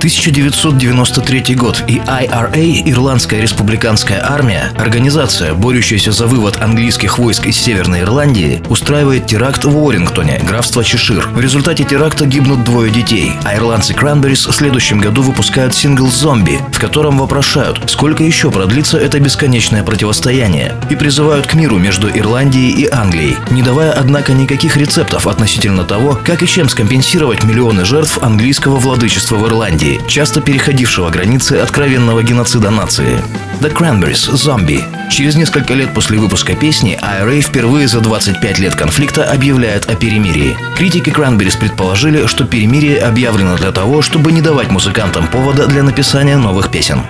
1993 год и IRA, Ирландская республиканская армия, организация, борющаяся за вывод английских войск из Северной Ирландии, устраивает теракт в Уоррингтоне, графство Чешир. В результате теракта гибнут двое детей, а ирландцы Кранберис в следующем году выпускают сингл «Зомби», в котором вопрошают, сколько еще продлится это бесконечное противостояние, и призывают к миру между Ирландией и Англией, не давая, однако, никаких рецептов относительно того, как и чем скомпенсировать миллионы жертв английского владычества в Ирландии часто переходившего границы откровенного геноцида нации. The Cranberries – «Zombie». Через несколько лет после выпуска песни IRA впервые за 25 лет конфликта объявляет о перемирии. Критики Cranberries предположили, что перемирие объявлено для того, чтобы не давать музыкантам повода для написания новых песен.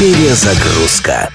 Перезагрузка.